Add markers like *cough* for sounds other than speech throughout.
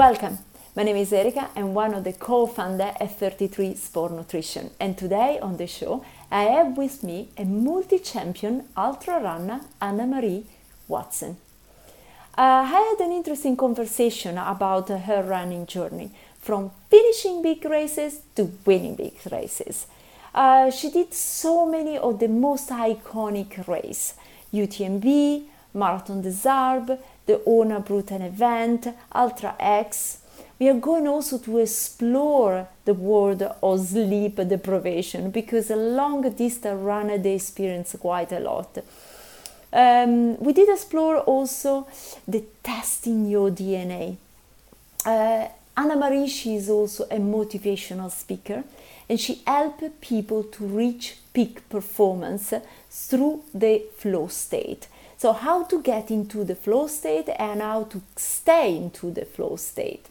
Welcome. My name is Erika. I'm one of the co-founder at 33 Sport Nutrition. And today on the show, I have with me a multi-champion ultra runner, Anna Marie Watson. Uh, I had an interesting conversation about her running journey, from finishing big races to winning big races. Uh, she did so many of the most iconic races, UTMB, Marathon des Sables, the Ona Bruten event, Ultra X. We are going also to explore the world of sleep deprivation because a long distance runner they experience quite a lot. Um, we did explore also the testing your DNA. Uh, Anna Marie, she is also a motivational speaker and she helps people to reach peak performance through the flow state. So, how to get into the flow state and how to stay into the flow state.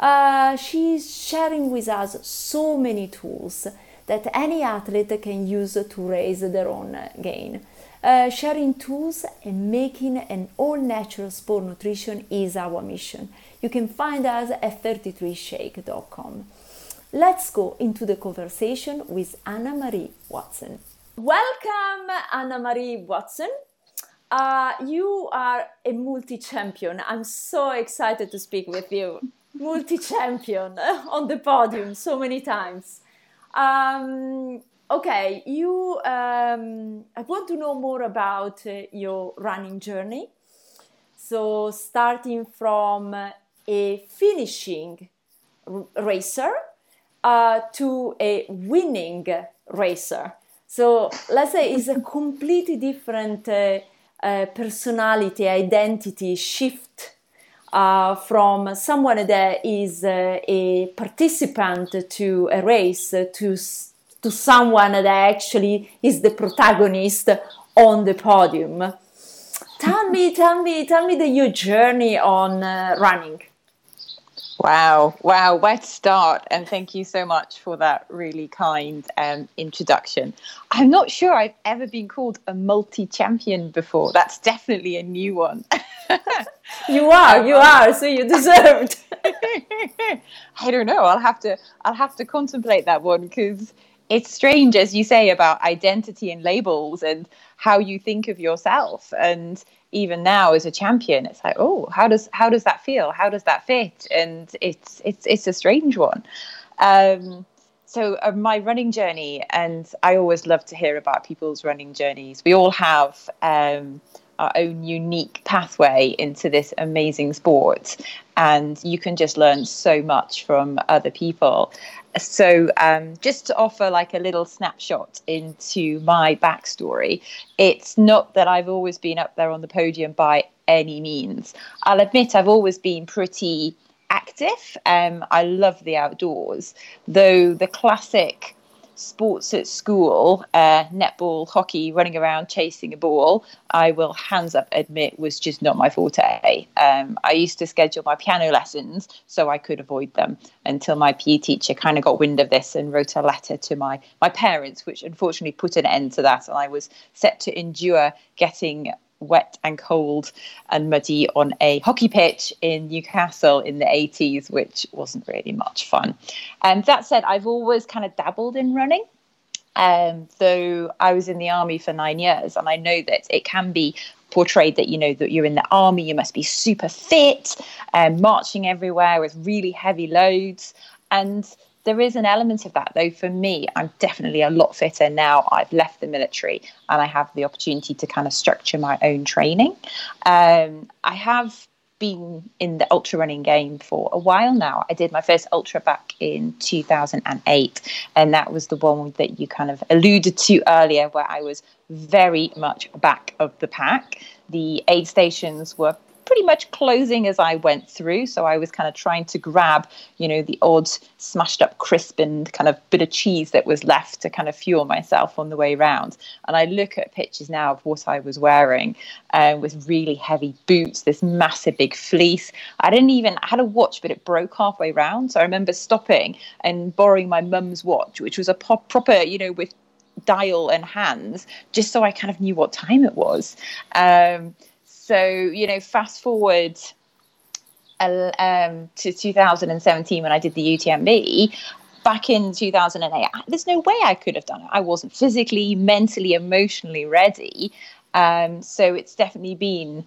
Uh, she's sharing with us so many tools that any athlete can use to raise their own gain. Uh, sharing tools and making an all natural sport nutrition is our mission. You can find us at 33shake.com. Let's go into the conversation with Anna Marie Watson. Welcome, Anna Marie Watson. Uh, you are a multi champion. I'm so excited to speak with you. multi champion *laughs* on the podium so many times. Um, okay, you. Um, I want to know more about uh, your running journey. So, starting from a finishing r- racer uh, to a winning racer. So, let's say it's a completely different. Uh, personality identity shift uh, from someone that is uh, a participant to a race to to someone that actually is the protagonist on the podium. Tell me, tell me, tell me the your journey on uh, running. Wow, wow, where to start? And thank you so much for that really kind um, introduction. I'm not sure I've ever been called a multi champion before. That's definitely a new one. *laughs* you are, you are, so you deserved. *laughs* I don't know. I'll have to, I'll have to contemplate that one because it's strange, as you say, about identity and labels and how you think of yourself. And even now as a champion it's like oh how does how does that feel? How does that fit? And it's it's it's a strange one. Um, so uh, my running journey and i always love to hear about people's running journeys. We all have um, our own unique pathway into this amazing sport and you can just learn so much from other people so um, just to offer like a little snapshot into my backstory it's not that i've always been up there on the podium by any means. I'll admit i've always been pretty active. Um, i love the outdoors though the classic sports at school, uh, netball, hockey, running around chasing a ball, I will hands up admit was just not my forte. Um, I used to schedule my piano lessons so I could avoid them until my PE teacher kind of got wind of this and wrote a letter to my my parents, which unfortunately put an end to that, and I was set to endure getting wet and cold and muddy on a hockey pitch in Newcastle in the 80s, which wasn't really much fun. And um, that said, I've always kind of dabbled in running. Um, though I was in the army for nine years, and I know that it can be portrayed that you know that you're in the army, you must be super fit and um, marching everywhere with really heavy loads. And there is an element of that though for me i'm definitely a lot fitter now. I've left the military and i have the opportunity to kind of structure my own training. Um, i have been in the ultra running game for a while now. I did my first ultra back in 2008 and that was the one that you kind of alluded to earlier where i was very much back of the pack. The aid stations were pretty much closing as I went through. So I was kind of trying to grab, you know, the odd smashed up crisp and kind of bit of cheese that was left to kind of fuel myself on the way round. And I look at pictures now of what I was wearing um, with really heavy boots, this massive big fleece. I didn't even, I had a watch, but it broke halfway round. So I remember stopping and borrowing my mum's watch, which was a pop, proper, you know, with dial and hands, just so I kind of knew what time it was. Um, so, you know, fast forward um, to 2017 when I did the UTMB, back in 2008, there's no way I could have done it. I wasn't physically, mentally, emotionally ready. Um, so it's definitely been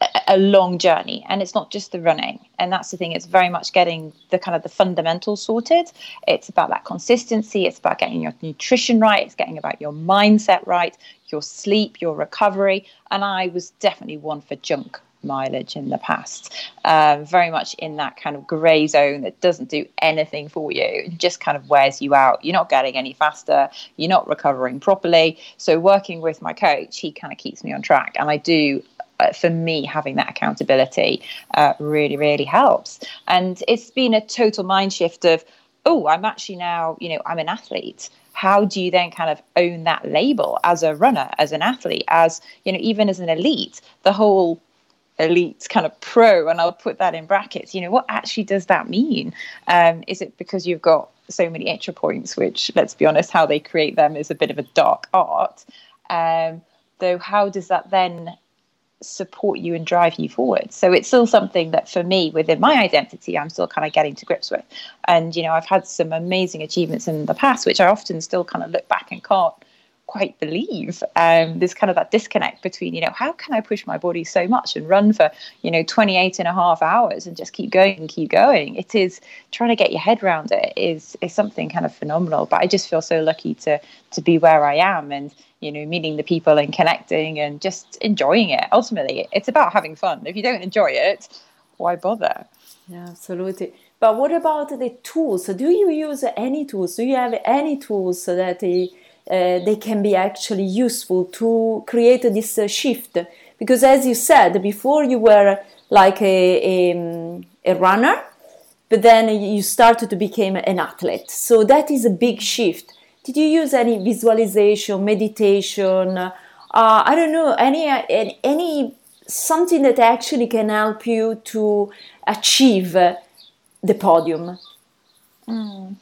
a, a long journey, and it's not just the running. And that's the thing; it's very much getting the kind of the fundamentals sorted. It's about that consistency. It's about getting your nutrition right. It's getting about your mindset right, your sleep, your recovery. And I was definitely one for junk mileage in the past. Um, very much in that kind of grey zone that doesn't do anything for you, it just kind of wears you out. You're not getting any faster, you're not recovering properly. So, working with my coach, he kind of keeps me on track. And I do uh, for me, having that accountability uh, really, really helps. And it's been a total mind shift of, oh, I'm actually now, you know, I'm an athlete how do you then kind of own that label as a runner as an athlete as you know even as an elite the whole elite kind of pro and i'll put that in brackets you know what actually does that mean? Um, is it because you've got so many extra points which let's be honest how they create them is a bit of a dark art. Um, though how does that then support you and drive you forward. So it's still something that for me within my identity i'm still kind of getting to grips with. And you know i've had some amazing achievements in the past which i often still kind of look back and can't quite believe um, there's kind of that disconnect between you know how can i push my body so much and run for you know 28 and a half hours and just keep going and keep going? It is trying to get your head around it is is something kind of phenomenal but i just feel so lucky to to be where i am and you know meeting the people and connecting and just enjoying it. Ultimately it's about having fun. If you don't enjoy it why bother? Yeah absolutely. But what about the tools? So do you use any tools? Do you have any tools so that uh, they can be actually useful to create this uh, shift. Because as you said before, you were like a, a, a runner, but then you started to become an athlete. So that is a big shift. Did you use any visualization, meditation? Uh, I don't know any any something that actually can help you to achieve the podium. Mm.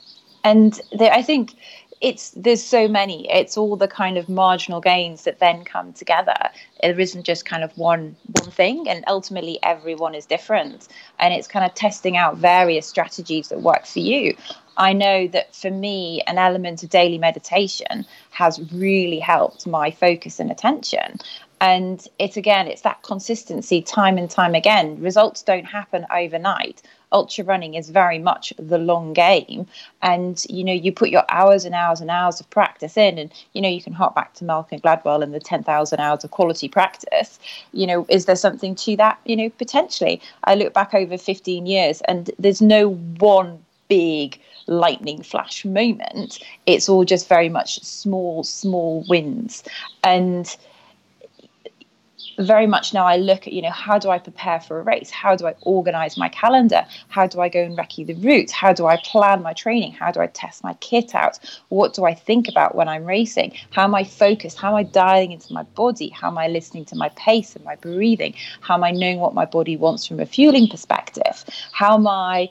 And I think it's there's so many. It's all the kind of marginal gains that then come together. There isn't just kind of one one thing and ultimately everyone is different. And it's kind of testing out various strategies that work for you. I know that for me an element of daily meditation has really helped my focus and attention. And it's again it's that consistency time and time again. Results don't happen overnight ultra running is very much the long game. And you know you put your hours and hours and hours of practice in and you know you can hop back to malcolm gladwell and the 10000 hours of quality practice. You know is there something to that? You know potentially. I look back over 15 years and there's no one big lightning flash moment. It's all just very much small small wins. And very much now I look at, you know, how do I prepare for a race? How do I organize my calendar? How do I go and recce the route? How do I plan my training? How do I test my kit out? What do I think about when I'm racing? How am I focused? How am I dialing into my body? How am I listening to my pace and my breathing? How am I knowing what my body wants from a fueling perspective? How am I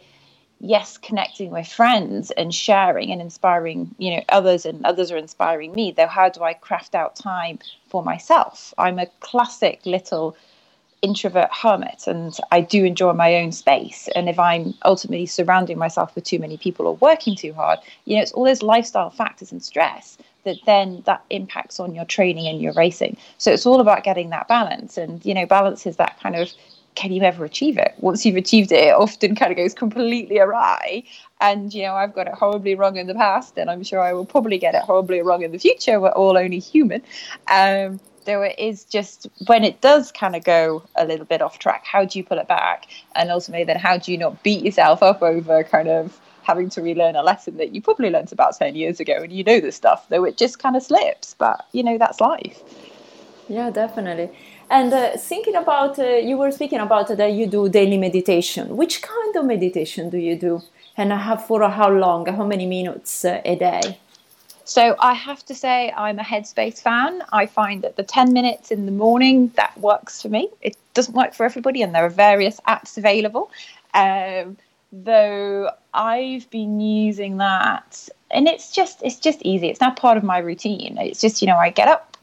yes connecting with friends and sharing and inspiring you know others and others are inspiring me though how do i craft out time for myself? I'm a classic little introvert hermit and i do enjoy my own space. And if i'm ultimately surrounding myself with too many people or working too hard you know it's all those lifestyle factors and stress that then that impacts on your training and your racing. So it's all about getting that balance. And you know balance is that kind of can you ever achieve it? Once you've achieved it, it often kind of goes completely awry. And, you know, I've got it horribly wrong in the past, and I'm sure I will probably get it horribly wrong in the future. We're all only human. Um, it is just when it does kind of go a little bit off track, how do you pull it back? And ultimately, then how do you not beat yourself up over kind of having to relearn a lesson that you probably learned about 10 years ago and you know this stuff, though it just kind of slips. But, you know, that's life. Yeah, definitely. And uh, thinking about, uh, you were speaking about that you do daily meditation. Which kind of meditation do you do? And have for how long? How many minutes uh, a day? So I have to say I'm a Headspace fan. I find that the 10 minutes in the morning that works for me. It doesn't work for everybody, and there are various apps available. Um, though I've been using that, and it's just it's just easy. It's now part of my routine. It's just you know I get up,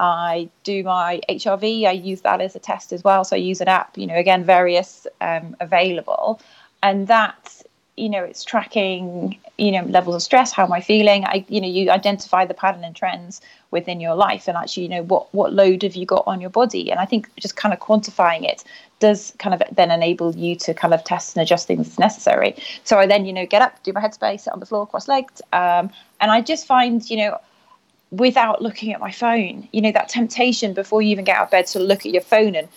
I do my HRV. I use that as a test as well. So I use an app, you know, again, various um, available. And that, you know, it's tracking, you know, levels of stress, how am I feeling? I, you know, you identify the pattern and trends within your life and actually, you know, what, what load have you got on your body? And I think just kind of quantifying it does kind of then enable you to kind of test and adjust things as necessary. So I then, you know, get up, do my headspace, sit on the floor, cross legged. Um, and I just find, you know, without looking at my phone. You know, that temptation before you even get out of bed to look at your phone and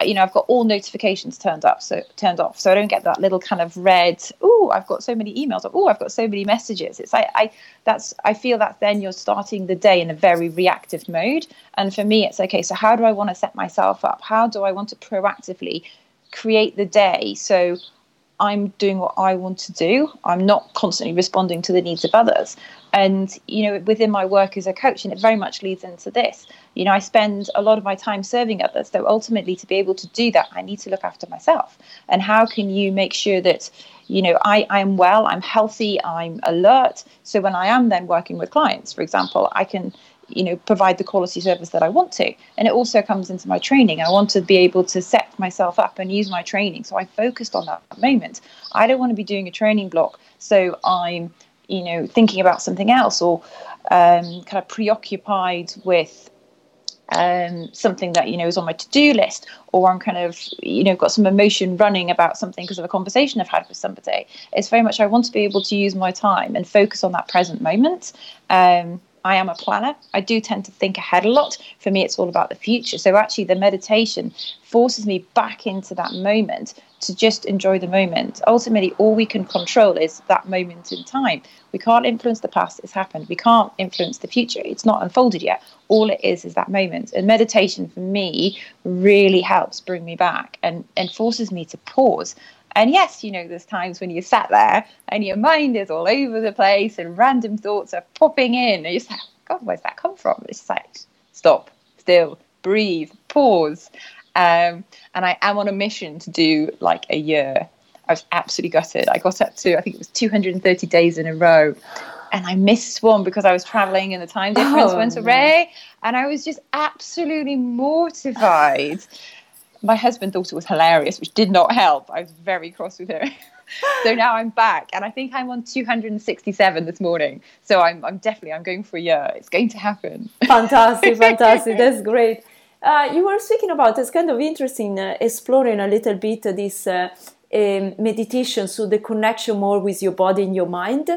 uh, you know, I've got all notifications turned up, so turned off, so I don't get that little kind of red. Oh, I've got so many emails. Oh, I've got so many messages. It's like I that's I feel that then you're starting the day in a very reactive mode. And for me, it's okay. So how do I want to set myself up? How do I want to proactively create the day so I'm doing what I want to do. I'm not constantly responding to the needs of others. And, you know, within my work as a coach, and it very much leads into this, you know, I spend a lot of my time serving others. So ultimately, to be able to do that, I need to look after myself. And how can you make sure that, you know, I, I'm well, I'm healthy, I'm alert. So when I am then working with clients, for example, I can you know provide the quality service that I want to. And it also comes into my training. I want to be able to set myself up and use my training. So I focused on that moment. I don't want to be doing a training block so I'm you know thinking about something else or um, kind of preoccupied with um, something that you know is on my to-do list or i'm kind of you know got some emotion running about something because of a conversation i've had with somebody. It's very much i want to be able to use my time and focus on that present moment um, I am a planner. I do tend to think ahead a lot. For me, it's all about the future. So actually, the meditation forces me back into that moment to just enjoy the moment. Ultimately, all we can control is that moment in time. We can't influence the past, it's happened. We can't influence the future, it's not unfolded yet. All it is is that moment. And meditation for me really helps bring me back and, and forces me to pause and yes, you know, there's times when you sat there and your mind is all over the place and random thoughts are popping in. And you're just like, God, where's that come from? It's like, stop, still, breathe, pause. Um, and I am on a mission to do like a year. I was absolutely gutted. I got up to, I think it was 230 days in a row. And I missed one because I was traveling and the time difference oh, went away. And I was just absolutely mortified my husband thought it was hilarious, which did not help. I was very cross with her. *laughs* so now I'm back, and I think I'm on 267 this morning. So I'm, I'm definitely I'm going for a year. It's going to happen. Fantastic, *laughs* fantastic. That's great. Uh, you were speaking about it's kind of interesting uh, exploring a little bit this uh, um, meditation, so the connection more with your body and your mind.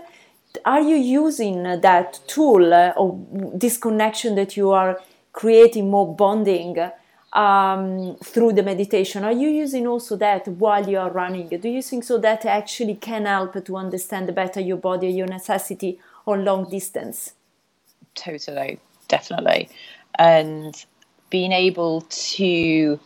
Are you using that tool uh, or this connection that you are creating more bonding? Um, through the meditation? Are you using also that while you are running? Do you think so that actually can help to understand better your body, your necessity on long distance? Totally, definitely. And being able to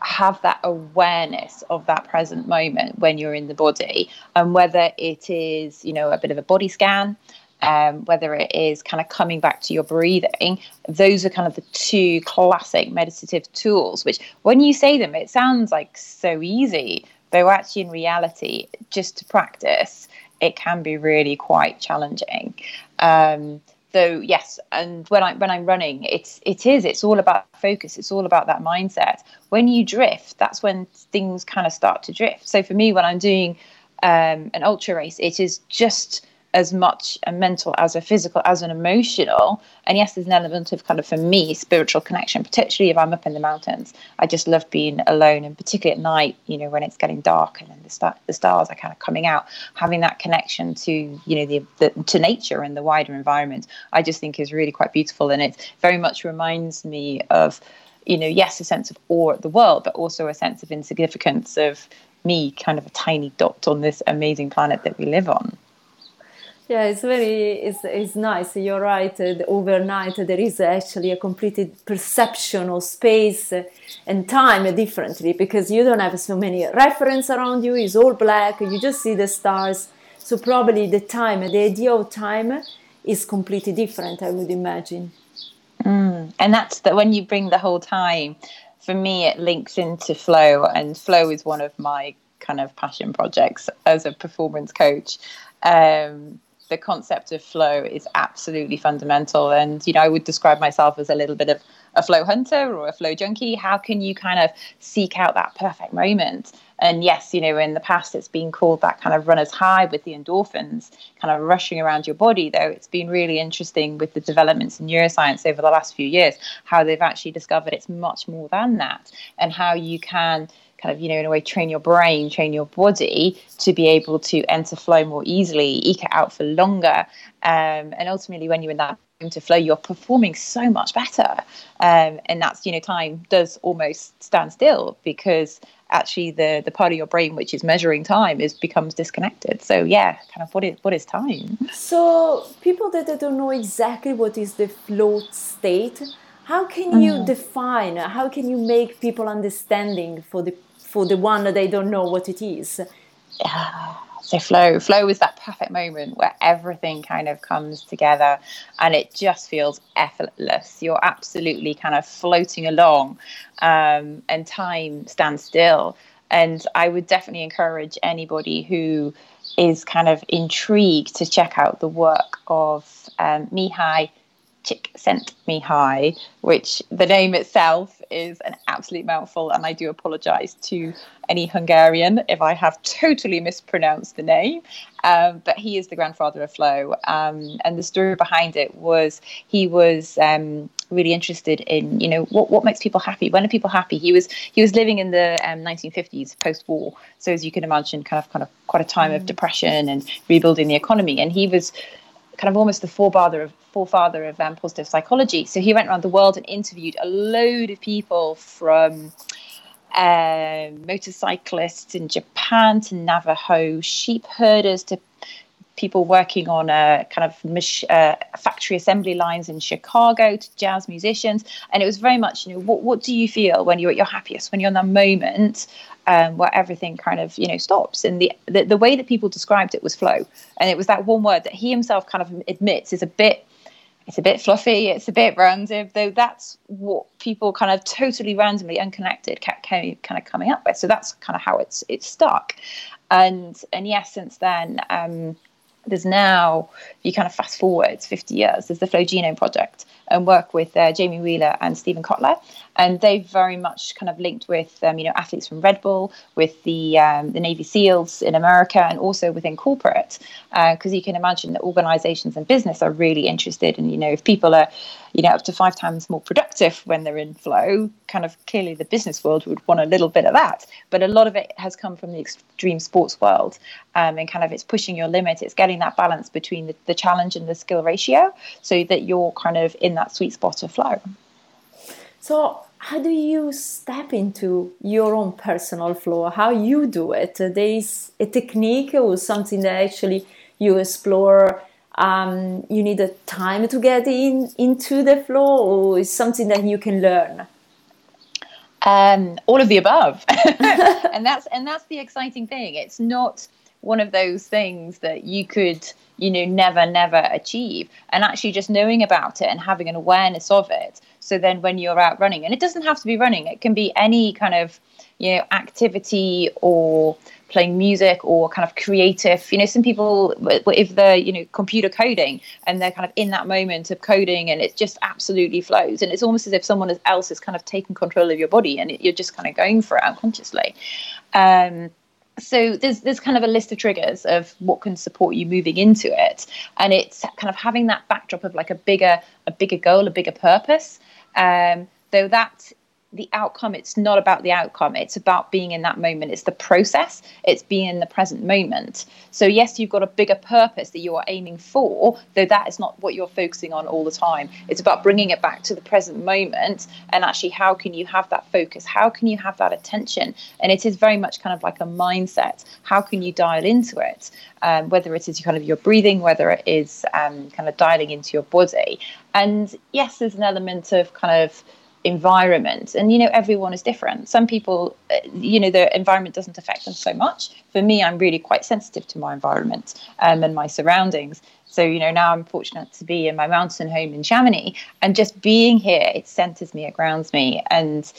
have that awareness of that present moment when you're in the body and whether it is you know a bit of a body scan um, whether it is kind of coming back to your breathing, those are kind of the two classic meditative tools, which when you say them, it sounds like so easy, though actually in reality, just to practice, it can be really quite challenging. Um, though yes and when i when i'm running it's it is it's all about focus it's all about that mindset when you drift that's when things kind of start to drift so for me when i'm doing um, an ultra race it is just as much a mental as a physical as an emotional. And yes there's an element of kind of for me spiritual connection particularly if i'm up in the mountains. I just love being alone and particularly at night you know when it's getting dark and then the, star- the stars are kind of coming out having that connection to you know the, the to nature and the wider environment i just think is really quite beautiful. And it very much reminds me of you know yes a sense of awe at the world but also a sense of insignificance of me kind of a tiny dot on this amazing planet that we live on yeah, it's very it's, it's nice. You're right. Uh, overnight, there is actually a complete perception of space and time differently because you don't have so many reference around you. It's all black. You just see the stars. So probably the time, the idea of time, is completely different. I would imagine. Mm. And that's that when you bring the whole time. For me, it links into flow, and flow is one of my kind of passion projects as a performance coach. Um, the concept of flow is absolutely fundamental. And, you know, I would describe myself as a little bit of a flow hunter or a flow junkie. How can you kind of seek out that perfect moment? And yes, you know, in the past it's been called that kind of runner's high with the endorphins kind of rushing around your body, though it's been really interesting with the developments in neuroscience over the last few years, how they've actually discovered it's much more than that and how you can kind of, you know, in a way, train your brain, train your body to be able to enter flow more easily, eke it out for longer. Um, and ultimately, when you're in that to flow, you're performing so much better. Um, and that's, you know, time does almost stand still because actually the the part of your brain which is measuring time is becomes disconnected. So yeah, kind of what is what is time? So people that don't know exactly what is the flow state, how can you mm. define? How can you make people understanding for the for the one that they don't know what it is. Yeah. *sighs* So flow, flow is that perfect moment where everything kind of comes together and it just feels effortless. You're absolutely kind of floating along, um, and time stands still. And I would definitely encourage anybody who is kind of intrigued to check out the work of um, Csikszentmihalyi, which the name itself is an absolute mouthful, and I do apologise to any Hungarian if I have totally mispronounced the name. Um, but he is the grandfather of flow, um, and the story behind it was he was um, really interested in you know what what makes people happy. When are people happy? He was he was living in the 1950s, um, post-war, so as you can imagine, kind of kind of quite a time mm. of depression and rebuilding the economy, and he was kind of almost the forefather of forefather of um, positive psychology. So he went around the world and interviewed a load of people from uh, motorcyclists in Japan to Navajo sheep herders to people working on a kind of mach- uh, factory assembly lines in Chicago to jazz musicians. And it was very much, you know, what, what do you feel when you're at your happiest, when you're in that moment um, where everything kind of, you know, stops? And the, the, the way that people described it was flow. And it was that one word that he himself kind of admits is a bit it's a bit fluffy, it's a bit random, though that's what people kind of totally randomly unconnected kept kind of coming up with. So that's kind of how it's it's stuck. And and yes, since then, um, there's now, you kind of fast forward 50 years, there's the Flow Genome Project and work with uh, Jamie Wheeler and Steven Kotler. And they've very much kind of linked with, um, you know, athletes from Red Bull, with the um, the Navy SEALs in America, and also within corporate. Because uh, you can imagine that organizations and business are really interested in, you know, if people are you know, up to five times more productive when they're in flow. Kind of clearly, the business world would want a little bit of that, but a lot of it has come from the extreme sports world, um, and kind of it's pushing your limit. It's getting that balance between the, the challenge and the skill ratio, so that you're kind of in that sweet spot of flow. So, how do you step into your own personal flow? How you do it? There is a technique or something that actually you explore um, you need a time to get in into the flow or is something that you can learn um, all of the above *laughs* *laughs* and that's and that's the exciting thing it's not one of those things that you could you know never never achieve. And actually just knowing about it and having an awareness of it. So then when you're out running and it doesn't have to be running it can be any kind of you know activity or playing music or kind of creative. You know some people if they're you know computer coding and they're kind of in that moment of coding and it just absolutely flows and it's almost as if someone else is kind of taking control of your body and you're just kind of going for it unconsciously. Um, so there's there's kind of a list of triggers of what can support you moving into it. And it's kind of having that backdrop of like a bigger a bigger goal a bigger purpose. Um, though that the outcome it's not about the outcome it's about being in that moment. It's the process it's being in the present moment. So yes you've got a bigger purpose that you are aiming for though that is not what you're focusing on all the time. It's about bringing it back to the present moment and actually how can you have that focus? How can you have that attention? And it is very much kind of like a mindset. How can you dial into it? Um, whether it is kind of your breathing whether it is um, kind of dialing into your body. And yes there's an element of kind of environment. And you know everyone is different. Some people uh, you know their environment doesn't affect them so much. For me i'm really quite sensitive to my environment um, and my surroundings. So you know now i'm fortunate to be in my mountain home in chamonix and just being here it centers me it grounds me. And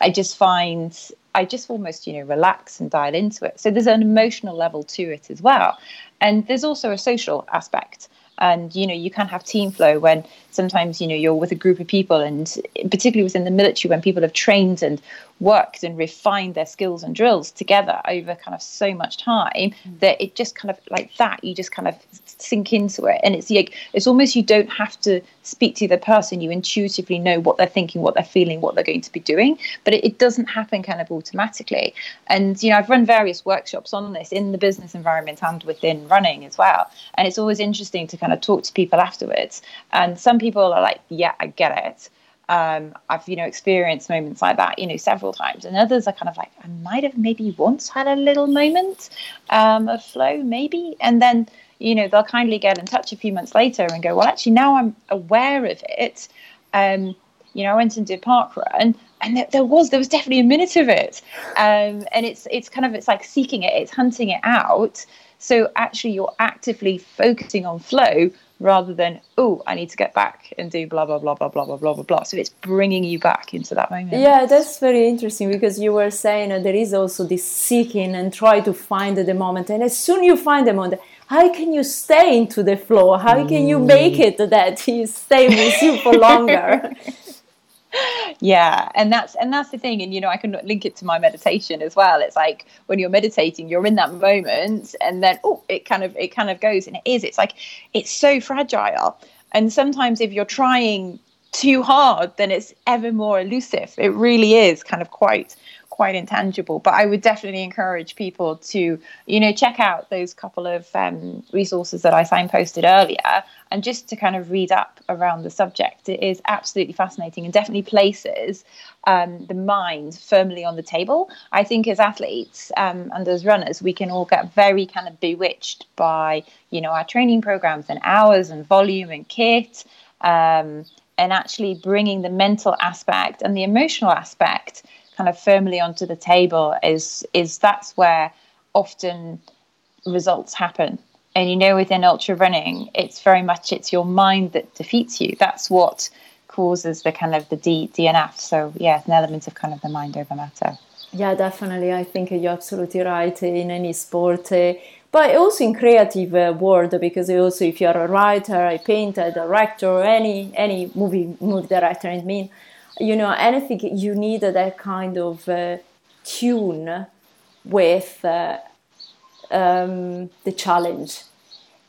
i just find I just almost, you know, relax and dial into it. So there's an emotional level to it as well. And there's also a social aspect and you know you can have team flow when sometimes you know you're with a group of people and particularly within the military when people have trained and worked and refined their skills and drills together over kind of so much time mm. that it just kind of like that you just kind of sink into it. And it's like it's almost you don't have to speak to the person. You intuitively know what they're thinking what they're feeling what they're going to be doing. But it, it doesn't happen kind of automatically. And you know i've run various workshops on this in the business environment and within running as well. And it's always interesting to kind of talk to people afterwards. And some people are like yeah i get it um, I've you know experienced moments like that you know several times, and others are kind of like I might have maybe once had a little moment um, of flow maybe, and then you know they'll kindly get in touch a few months later and go well actually now I'm aware of it. Um, you know I went and did park run and there, there, was there was definitely a minute of it. Um, and it's it's kind of it's like seeking it it's hunting it out. So actually you're actively focusing on flow rather than oh i need to get back and do blah blah blah blah blah blah blah blah. Blah so it's bringing you back into that moment. Yeah that's very interesting because you were saying that there is also this seeking and try to find the moment. And as soon you find the moment how can you stay into the flow? How can you make mm. it that he stay with you for longer *laughs* yeah and that's and that's the thing and you know i can link it to my meditation as well. It's like when you're meditating you're in that moment and then oh it kind of it kind of goes and it is. It's like it's so fragile. And sometimes if you're trying too hard then it's ever more elusive. It really is kind of quite quite intangible. But I would definitely encourage people to, you know, check out those couple of um, resources that I signposted earlier and just to kind of read up around the subject. It is absolutely fascinating and definitely places um, the mind firmly on the table. I think as athletes um, and as runners, we can all get very kind of bewitched by, you know, our training programs and hours and volume and kit. Um, and actually bringing the mental aspect and the emotional aspect kind of firmly onto the table is is that's where often results happen. And you know within ultra running it's very much it's your mind that defeats you. That's what causes the kind of the D, dnf so yeah an element of kind of the mind over matter. Yeah definitely. I think you're absolutely right in any sport uh, but also in creative uh, world because also if you're a writer a painter a director any any movie movie director i mean you know, anything you need that kind of uh, tune with uh, um, the challenge.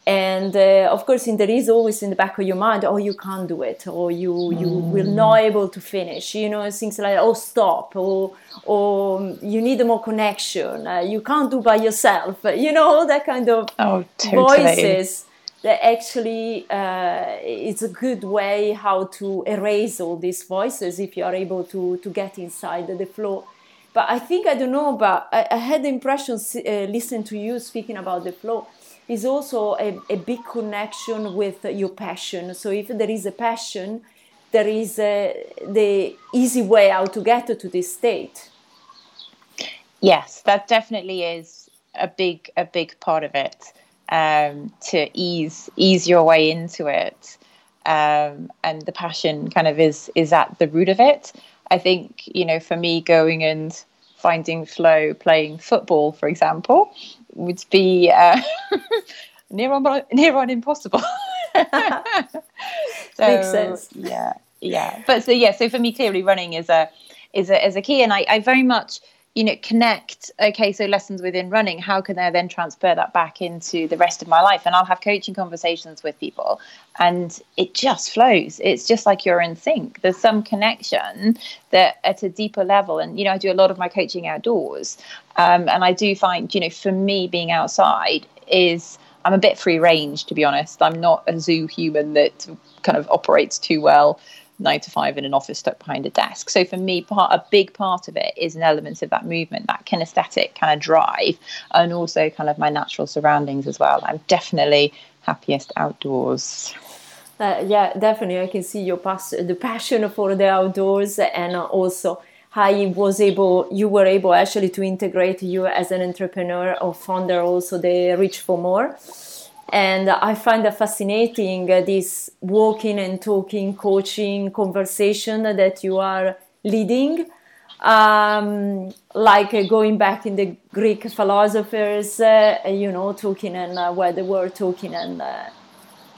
And uh, of course, in there is always in the back of your mind, oh, you can't do it, or you you mm. will not able to finish. You know, things like, oh, stop, or or you need more connection. Uh, you can't do by yourself. You know, all that kind of oh, totally. voices that actually uh, it's a good way how to erase all these voices if you are able to to get inside the flow. But i think i don't know but i, I had the impression uh, listening to you speaking about the flow is also a, a, big connection with your passion. So if there is a passion there is a, the easy way how to get to this state. Yes that definitely is a big a big part of it um, to ease ease your way into it. Um, and the passion kind of is is at the root of it. I think you know, for me, going and finding flow playing football, for example, would be uh, *laughs* near on near on impossible. *laughs* so, Makes sense. Yeah, yeah. But so yeah, so for me, clearly, running is a is a is a key, and I, I very much you know connect okay so lessons within running how can i then transfer that back into the rest of my life? And i'll have coaching conversations with people and it just flows. It's just like you're in sync. There's some connection that at a deeper level and you know i do a lot of my coaching outdoors um, and i do find you know for me being outside is i'm a bit free range to be honest. I'm not a zoo human that kind of operates too well nine to five in an office stuck behind a desk. So for me, part a big part of it is an element of that movement, that kinesthetic kind of drive, and also kind of my natural surroundings as well. I'm definitely happiest outdoors. Uh, yeah, definitely. I can see your pass- the passion for the outdoors, and also how you was able, you were able actually to integrate you as an entrepreneur or founder, also the Reach for More and I find it fascinating uh, this walking and talking, coaching conversation that you are leading. um, like uh, going back in the Greek philosophers, uh, you know, talking and uh, where they were talking and. Uh,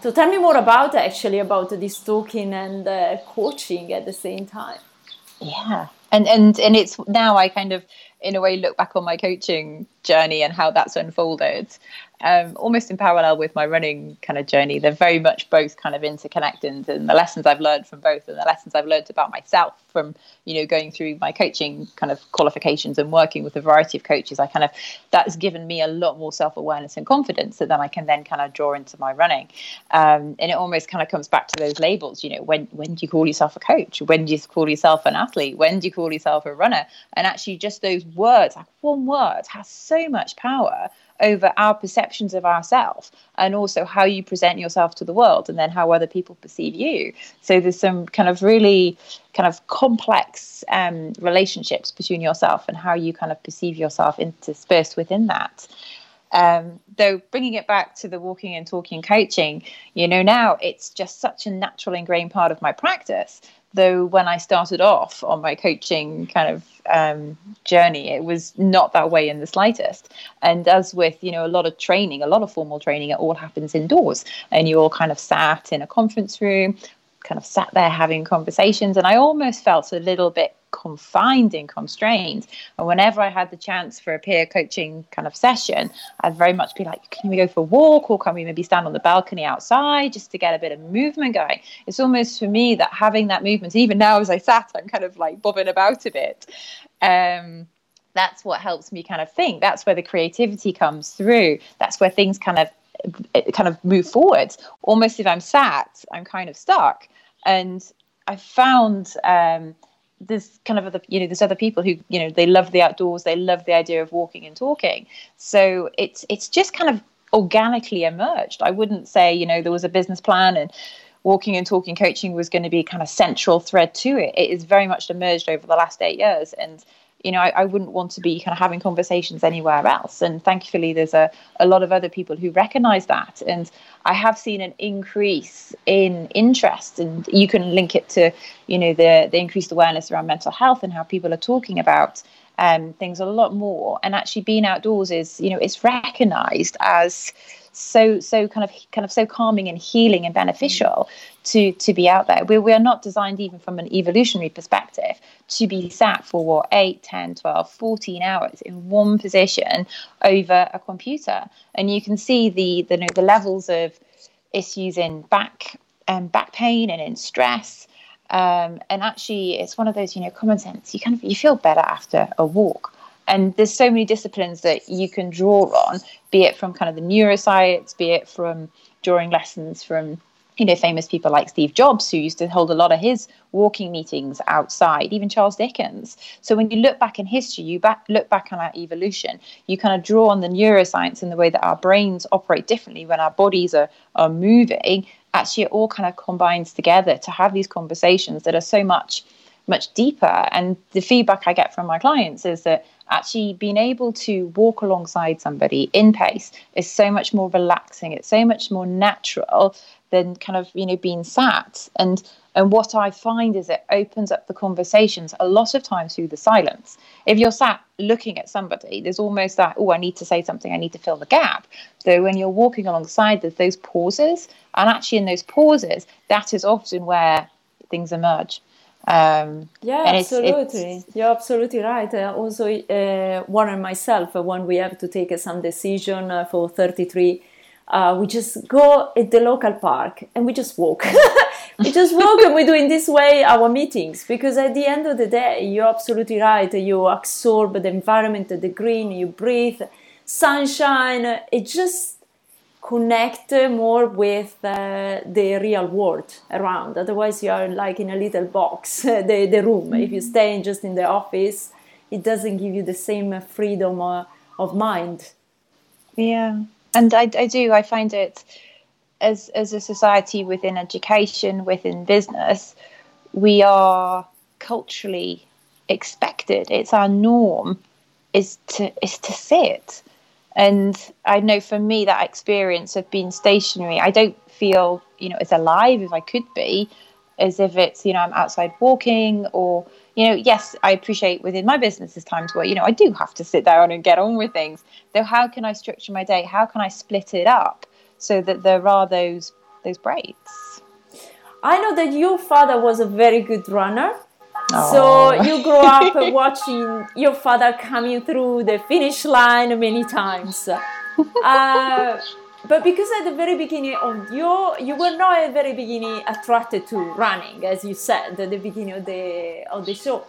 so tell me more about actually about this talking and uh, coaching at the same time. Yeah, and and and it's now I kind of in a way look back on my coaching journey and how that's unfolded um, almost in parallel with my running kind of journey. They're very much both kind of interconnected, and the lessons I've learned from both, and the lessons I've learned about myself from you know going through my coaching kind of qualifications and working with a variety of coaches. I kind of that's given me a lot more self awareness and confidence that then I can then kind of draw into my running. Um, and it almost kind of comes back to those labels. You know, when when do you call yourself a coach? When do you call yourself an athlete? When do you call yourself a runner? And actually, just those words, like one word, has so much power over our perceptions of ourselves and also how you present yourself to the world and then how other people perceive you. So there's some kind of really kind of complex um, relationships between yourself and how you kind of perceive yourself interspersed within that. Um, though bringing it back to the walking and talking coaching you know now it's just such a natural ingrained part of my practice though when I started off on my coaching kind of um, journey, it was not that way in the slightest. And as with you know a lot of training, a lot of formal training, it all happens indoors, and you all kind of sat in a conference room, kind of sat there having conversations, and I almost felt a little bit confined and constrained. And whenever I had the chance for a peer coaching kind of session, I'd very much be like, can we go for a walk or can we maybe stand on the balcony outside just to get a bit of movement going? It's almost for me that having that movement, even now as I sat, I'm kind of like bobbing about a bit. Um, that's what helps me kind of think. That's where the creativity comes through. That's where things kind of kind of move forward. Almost if I'm sat, I'm kind of stuck. And I found um, there's kind of other you know there's other people who you know they love the outdoors they love the idea of walking and talking. So it's it's just kind of organically emerged. I wouldn't say you know there was a business plan and walking and talking coaching was going to be kind of central thread to it. It is very much emerged over the last eight years and you know, I, I, wouldn't want to be kind of having conversations anywhere else. And thankfully, there's a, a lot of other people who recognize that. And I have seen an increase in interest, and you can link it to, you know, the, the increased awareness around mental health and how people are talking about um, things a lot more. And actually, being outdoors is, you know, it's recognized as so so kind of kind of so calming and healing and beneficial to to be out there. We, we are not designed even from an evolutionary perspective to be sat for what 8 10 12 14 hours in one position over a computer. And you can see the the, you know, the levels of issues in back and um, back pain and in stress. Um, and actually it's one of those you know common sense. You kind of you feel better after a walk and there's so many disciplines that you can draw on be it from kind of the neuroscience be it from drawing lessons from you know famous people like steve jobs who used to hold a lot of his walking meetings outside even charles dickens. So when you look back in history you back, look back on our evolution you kind of draw on the neuroscience and the way that our brains operate differently when our bodies are, are moving. Actually it all kind of combines together to have these conversations that are so much much deeper. And the feedback i get from my clients is that actually being able to walk alongside somebody in pace is so much more relaxing. It's so much more natural than kind of you know being sat. And and what i find is it opens up the conversations a lot of times through the silence. If you're sat looking at somebody there's almost that oh i need to say something. I need to fill the gap. So when you're walking alongside there's those pauses. And actually in those pauses that is often where things emerge um, yeah, absolutely. It's, You're absolutely right. Uh, also, uh, Warren and myself, uh, when we have to take uh, some decision uh, for 33, uh, we just go at the local park and we just walk. *laughs* we just walk and we do in this way our meetings because at the end of the day, you're absolutely right. You absorb the environment, the green, you breathe, sunshine. It just connect more with uh, the real world around. Otherwise, you are like in a little box, *laughs* the, the room. If you mm-hmm. stay just in the office, it doesn't give you the same freedom uh, of mind. Yeah, and I, I do. I find it as as a society within education, within business, we are culturally expected. It's our norm is to is to sit and I know for me that experience of being stationary, I don't feel, you know, as alive as I could be, as if it's, you know, I'm outside walking or, you know, yes, I appreciate within my business there's times where, you know, I do have to sit down and get on with things. Though how can I structure my day? How can I split it up so that there are those those breaks? I know that your father was a very good runner. So you grew up *laughs* watching your father coming through the finish line many times. Uh, but because at the very beginning of your you were not at the very beginning attracted to running as you said at the beginning of the of the show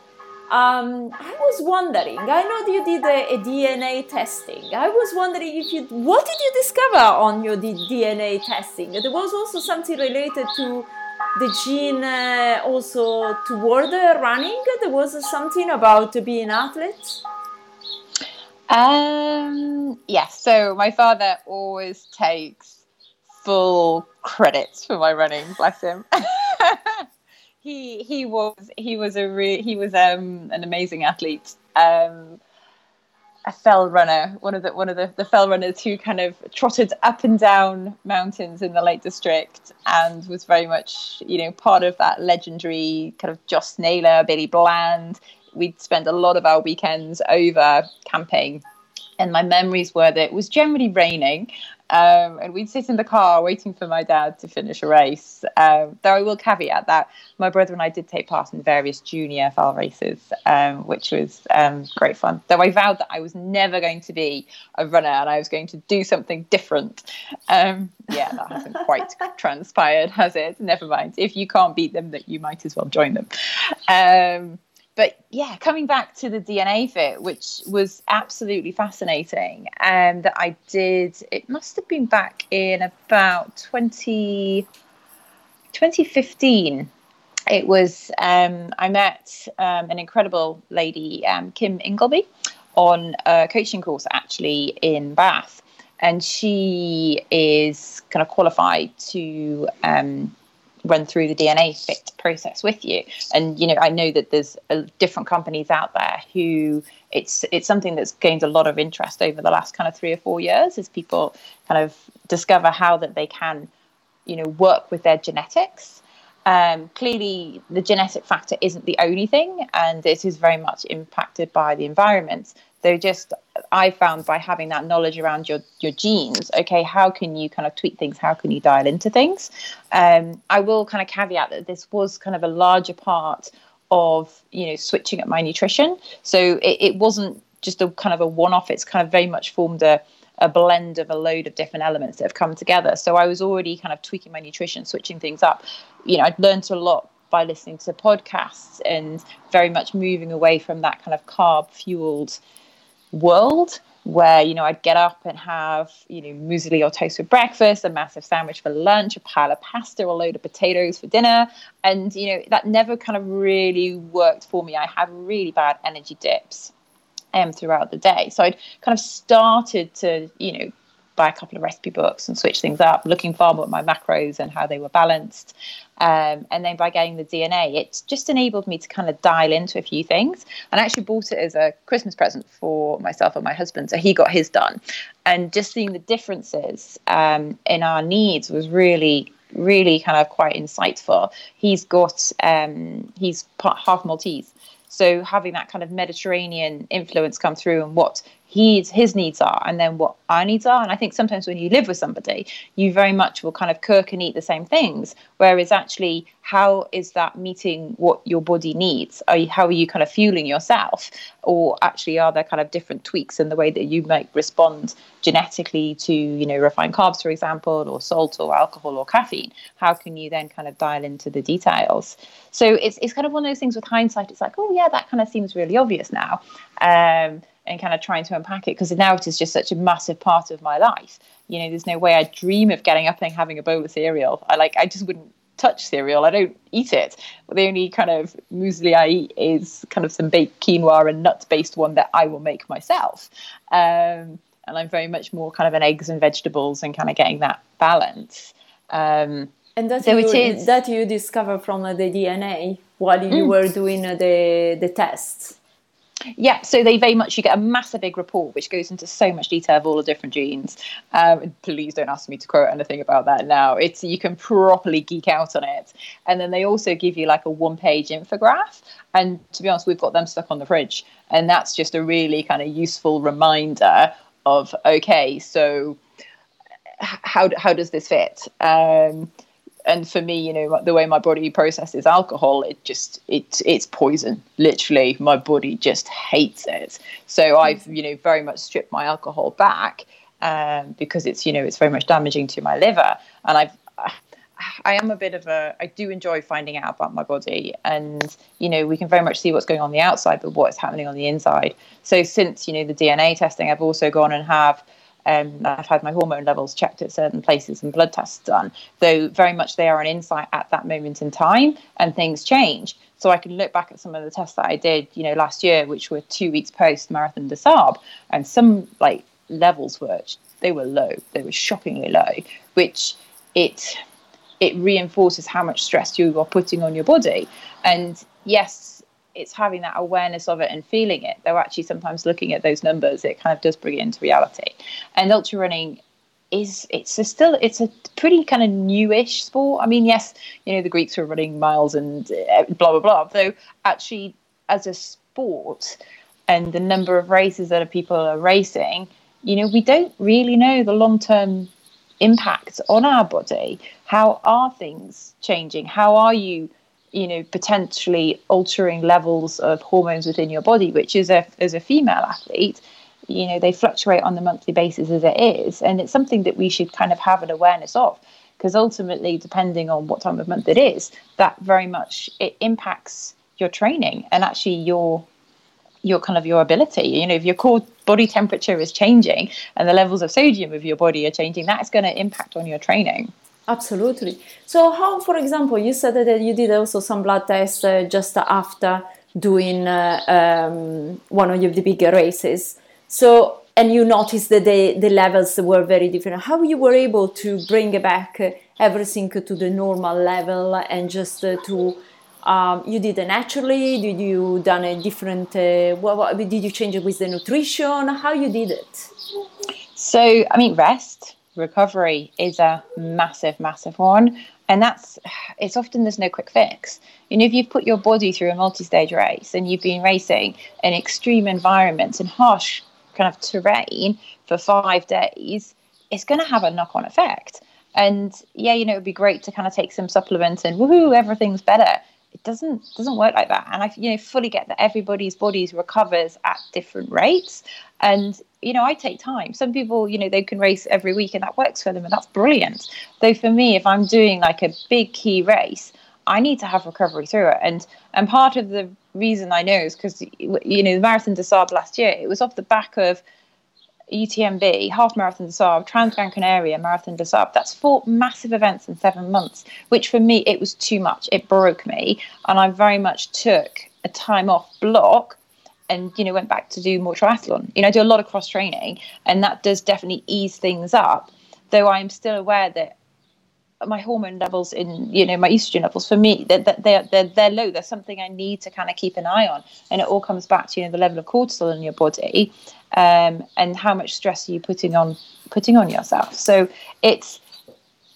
um, I was wondering. I know you did a, a, DNA testing. I was wondering if you, what did you discover on your DNA testing? There was also something related to the gene, uh, also toward running. There was something about being athletes. Um, yes. So my father always takes full credit for my running. Bless him. *laughs* he he was he was a re- he was um an amazing athlete. Um, a fell runner, one of the one of the, the fell runners who kind of trotted up and down mountains in the Lake District and was very much, you know, part of that legendary kind of Joss Naylor, Billy Bland. We'd spend a lot of our weekends over camping. And my memories were that it was generally raining um, and we'd sit in the car waiting for my dad to finish a race. Um, though I will caveat that my brother and I did take part in various junior fell races, um, which was um, great fun. Though I vowed that I was never going to be a runner and I was going to do something different. Um, yeah, that hasn't quite *laughs* transpired, has it? Never mind. If you can't beat them, that you might as well join them. But yeah, coming back to the DNA fit, which was absolutely fascinating, and um, that I did, it must have been back in about 20, 2015. It was, um, I met um, an incredible lady, um, Kim Ingleby, on a coaching course actually in Bath. And she is kind of qualified to um, run through the DNA fit process with you. And you know, I know that there's uh, different companies out there who it's it's something that's gained a lot of interest over the last kind of three or four years as people kind of discover how that they can, you know, work with their genetics. Um, clearly, the genetic factor isn't the only thing, and it is very much impacted by the environment. Though, just I found by having that knowledge around your your genes, okay, how can you kind of tweak things? How can you dial into things? Um, I will kind of caveat that this was kind of a larger part of you know switching up my nutrition, so it, it wasn't just a kind of a one off. It's kind of very much formed a a blend of a load of different elements that have come together. So I was already kind of tweaking my nutrition, switching things up. You know, I'd learned a lot by listening to podcasts and very much moving away from that kind of carb fueled world where you know I'd get up and have you know muesli or toast for breakfast, a massive sandwich for lunch, a pile of pasta, a load of potatoes for dinner, and you know that never kind of really worked for me. I had really bad energy dips um, throughout the day, so I'd kind of started to you know buy a couple of recipe books and switch things up, looking far more at my macros and how they were balanced. Um, and then by getting the DNA, it just enabled me to kind of dial into a few things. And I actually bought it as a Christmas present for myself and my husband. So he got his done. And just seeing the differences um, in our needs was really really kind of quite insightful. He's got um, he's half Maltese, so having that kind of Mediterranean influence come through and what his his needs are and then what our needs are. And I think sometimes when you live with somebody, you very much will kind of cook and eat the same things. Whereas actually, how is that meeting what your body needs? Are you, how are you kind of fueling yourself? Or actually, are there kind of different tweaks in the way that you might respond genetically to, you know, refined carbs, for example, or salt or alcohol or caffeine? How can you then kind of dial into the details? So it's it's kind of one of those things with hindsight. It's like, oh yeah, that kind of seems really obvious now. Um, and kind of trying to unpack it because now it is just such a massive part of my life. You know, there's no way I dream of getting up and having a bowl of cereal. I like, I just wouldn't touch cereal. I don't eat it. The only kind of muesli I eat is kind of some baked quinoa and nut based one that I will make myself. Um, and I'm very much more kind of an eggs and vegetables and kind of getting that balance. Um, and that so you, is that you discover from the DNA while you mm. were doing the the tests. Yeah, so they very much you get a massive big report which goes into so much detail of all the different genes. Um, please don't ask me to quote anything about that now. It's you can properly geek out on it, and then they also give you like a one-page infograph. And to be honest, we've got them stuck on the fridge, and that's just a really kind of useful reminder of okay, so how how does this fit? Um, and for me, you know, the way my body processes alcohol, it just it it's poison. Literally, my body just hates it. So I've you know very much stripped my alcohol back um, because it's you know it's very much damaging to my liver, and I've. *sighs* I am a bit of a. I do enjoy finding out about my body, and you know we can very much see what's going on the outside, but what's happening on the inside. So since you know the DNA testing, I've also gone and have um, I've had my hormone levels checked at certain places and blood tests done, though very much they are an insight at that moment in time and things change. So I can look back at some of the tests that I did, you know, last year, which were two weeks post Marathon des Sables, and some like levels were they were low, they were shockingly low, which it it reinforces how much stress you are putting on your body. And yes, it's having that awareness of it and feeling it, though actually sometimes looking at those numbers, it kind of does bring it into reality. And ultra running is it's a still it's a pretty kind of newish sport. I mean, yes, you know the Greeks were running miles and uh, blah blah blah. Though actually, as a sport, and the number of races that people are racing, you know, we don't really know the long term impact on our body. How are things changing? How are you? You know potentially altering levels of hormones within your body which is a as a female athlete you know they fluctuate on the monthly basis as it is. And it's something that we should kind of have an awareness of because ultimately depending on what time of month it is that very much it impacts your training and actually your your kind of your ability. You know if your core body temperature is changing and the levels of sodium of your body are changing that's going to impact on your training Absolutely. So, how, for example, you said that you did also some blood tests uh, just after doing uh, um, one of the bigger races. So, and you noticed that the, the levels were very different. How you were able to bring back everything to the normal level and just uh, to um, you did it naturally? Did you done a different? Uh, what, what, did you change it with the nutrition? How you did it? So, I mean, rest recovery is a massive, massive one. And that's it's often there's no quick fix. You know, if you've put your body through a multi-stage race and you've been racing in extreme environments and harsh kind of terrain for five days, it's going to have a knock-on effect. And yeah, you know, it'd be great to kind of take some supplements and woohoo, everything's better it doesn't doesn't work like that and i you know fully get that everybody's bodies recovers at different rates and you know i take time some people you know they can race every week and that works for them and that's brilliant though for me if i'm doing like a big key race i need to have recovery through it and and part of the reason i know is because you know the marathon des Sables last year it was off the back of UTMB, Half Marathon des Sables, Trans Gran Canaria, Marathon des Sables. That's four massive events in seven months, which for me, it was too much. It broke me. And I very much took a time off block and, you know, went back to do more triathlon. You know, I do a lot of cross training and that does definitely ease things up, though I am still aware that my hormone levels in you know my estrogen levels for me they're, they're, they're, they're low. There's something i need to kind of keep an eye on. And it all comes back to you know the level of cortisol in your body um, and how much stress are you putting on putting on yourself. So it's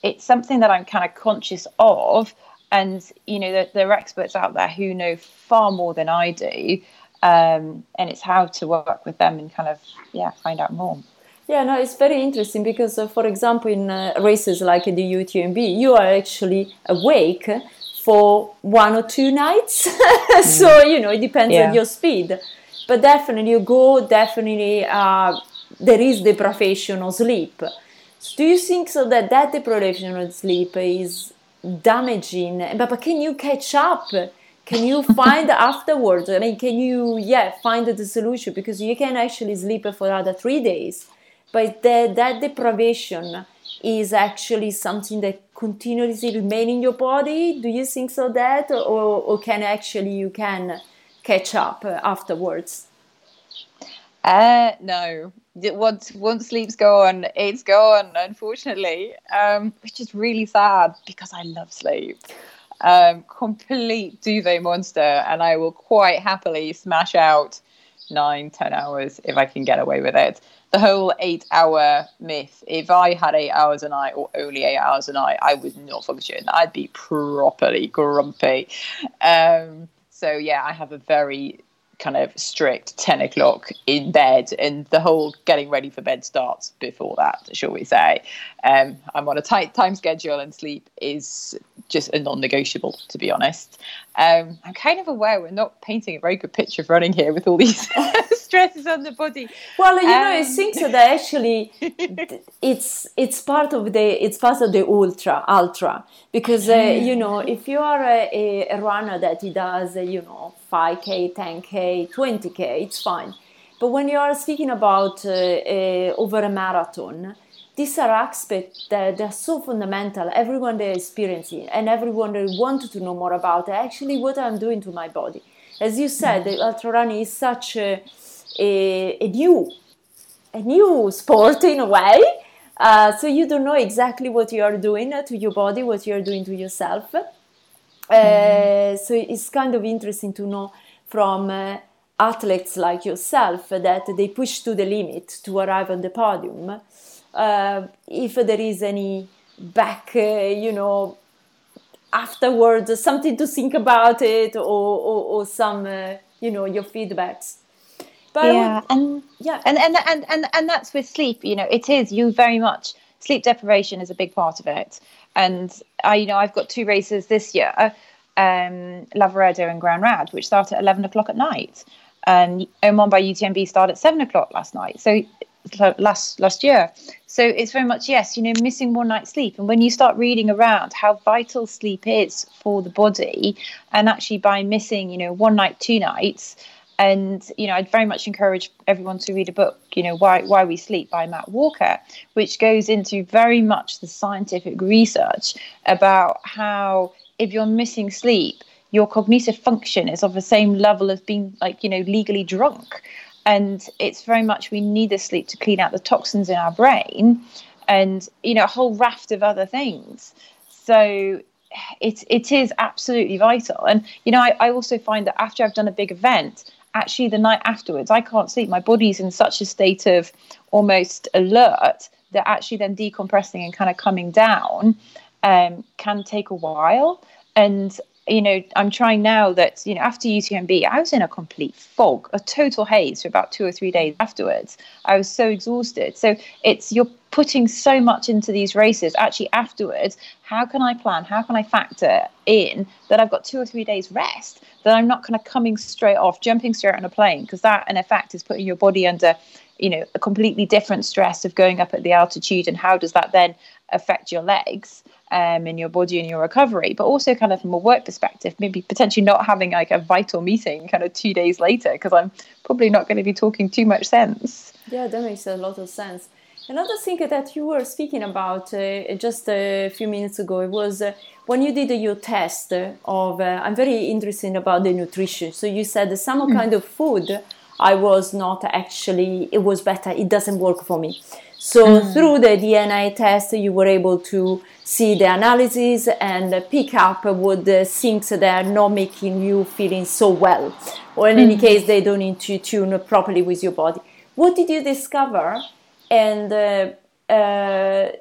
it's something that i'm kind of conscious of and you know there, there, are experts out there who know far more than i do um, and it's how to work with them and kind of yeah find out more yeah, no, it's very interesting because, uh, for example, in uh, races like the UTMB, you are actually awake for one or two nights. *laughs* mm. so, you know, it depends yeah. on your speed. But definitely, you go, definitely, uh, there is deprivation of sleep. So do you think so that that deprivation of sleep is damaging? But, but can you catch up? Can you find afterwards? I mean, can you, yeah, find the solution? Because you can actually sleep for other three days. But the, that deprivation is actually something that continuously remain in your body. Do you think so that or, or can actually you can catch up afterwards? Uh no. Once once sleep's gone it's gone unfortunately. Um which is really sad because i love sleep um complete duvet monster and i will quite happily smash out nine, ten hours if I can get away with it. The whole eight hour myth, if I had eight hours a night or only eight hours a night, I would not function. I'd be properly grumpy. Um, so, yeah, I have a very kind of strict 10 o'clock in bed and the whole getting ready for bed starts before that shall we say. Um, i'm on a tight time schedule and sleep is just a non-negotiable to be honest. Um, i'm kind of aware we're not painting a very good picture of running here with all these *laughs* stresses on the body. Well you um, know i think that actually *laughs* it's it's part of the it's part of the ultra ultra. Because uh, you know if you are a, a runner that he does uh, you know 5k 10k 20k it's fine. But when you are speaking about uh, uh, over a marathon these are aspects that are so fundamental everyone they're experiencing and everyone they want to know more about actually what i'm doing to my body. As you said the ultra running is such a, a, a new a new sport in a way. Uh, so you don't know exactly what you are doing to your body what you are doing to yourself. mm-hmm. So it's kind of interesting to know from uh, athletes like yourself that they push to the limit to arrive on the podium uh, if there is any back, uh, you know, afterwards, something to think about it or, or, or some, uh, you know, your feedbacks. But yeah, would, and yeah, and, and and and and that's with sleep. You know, it is you very much sleep deprivation is a big part of it. And I, you know, I've got two races this year, um, Lavaredo and Grand Raid, which start at eleven o'clock at night, and Oman by UTMB started at seven o'clock last night. So last last year. So it's very much yes, you know, missing one night's sleep. And when you start reading around how vital sleep is for the body, and actually by missing, you know, one night, two nights, and you know, I'd very much encourage everyone to read a book, you know, Why Why We Sleep by Matt Walker, which goes into very much the scientific research about how if you're missing sleep, your cognitive function is of the same level as being like, you know, legally drunk. And it's very much we need the sleep to clean out the toxins in our brain and you know a whole raft of other things. So it, it is absolutely vital. And you know I, I also find that after i've done a big event actually the night afterwards i can't sleep. My body's in such a state of almost alert that actually then decompressing and kind of coming down um, can take a while. And you know, I'm trying now that, you know, after UTMB, I was in a complete fog, a total haze for about two or three days afterwards. I was so exhausted. So it's, you're putting so much into these races. Actually, afterwards, how can I plan? How can I factor in that I've got two or three days rest, that I'm not kind of coming straight off, jumping straight on a plane? Because that, in effect, is putting your body under, you know, a completely different stress of going up at the altitude. And how does that then affect your legs? Um, in your body and your recovery, but also kind of from a work perspective, maybe potentially not having like a vital meeting kind of two days later because I'm probably not going to be talking too much sense. Yeah, that makes a lot of sense. Another thing that you were speaking about uh, just a few minutes ago it was uh, when you did your test of. Uh, I'm very interested about the nutrition. So you said some mm. kind of food I was not actually. It was better. It doesn't work for me. So mm. through the DNA test, you were able to see the analysis and pick up what the things that are not making you feeling so well, or in mm. any case, they don't need to tune properly with your body. What did you discover? And uh, uh,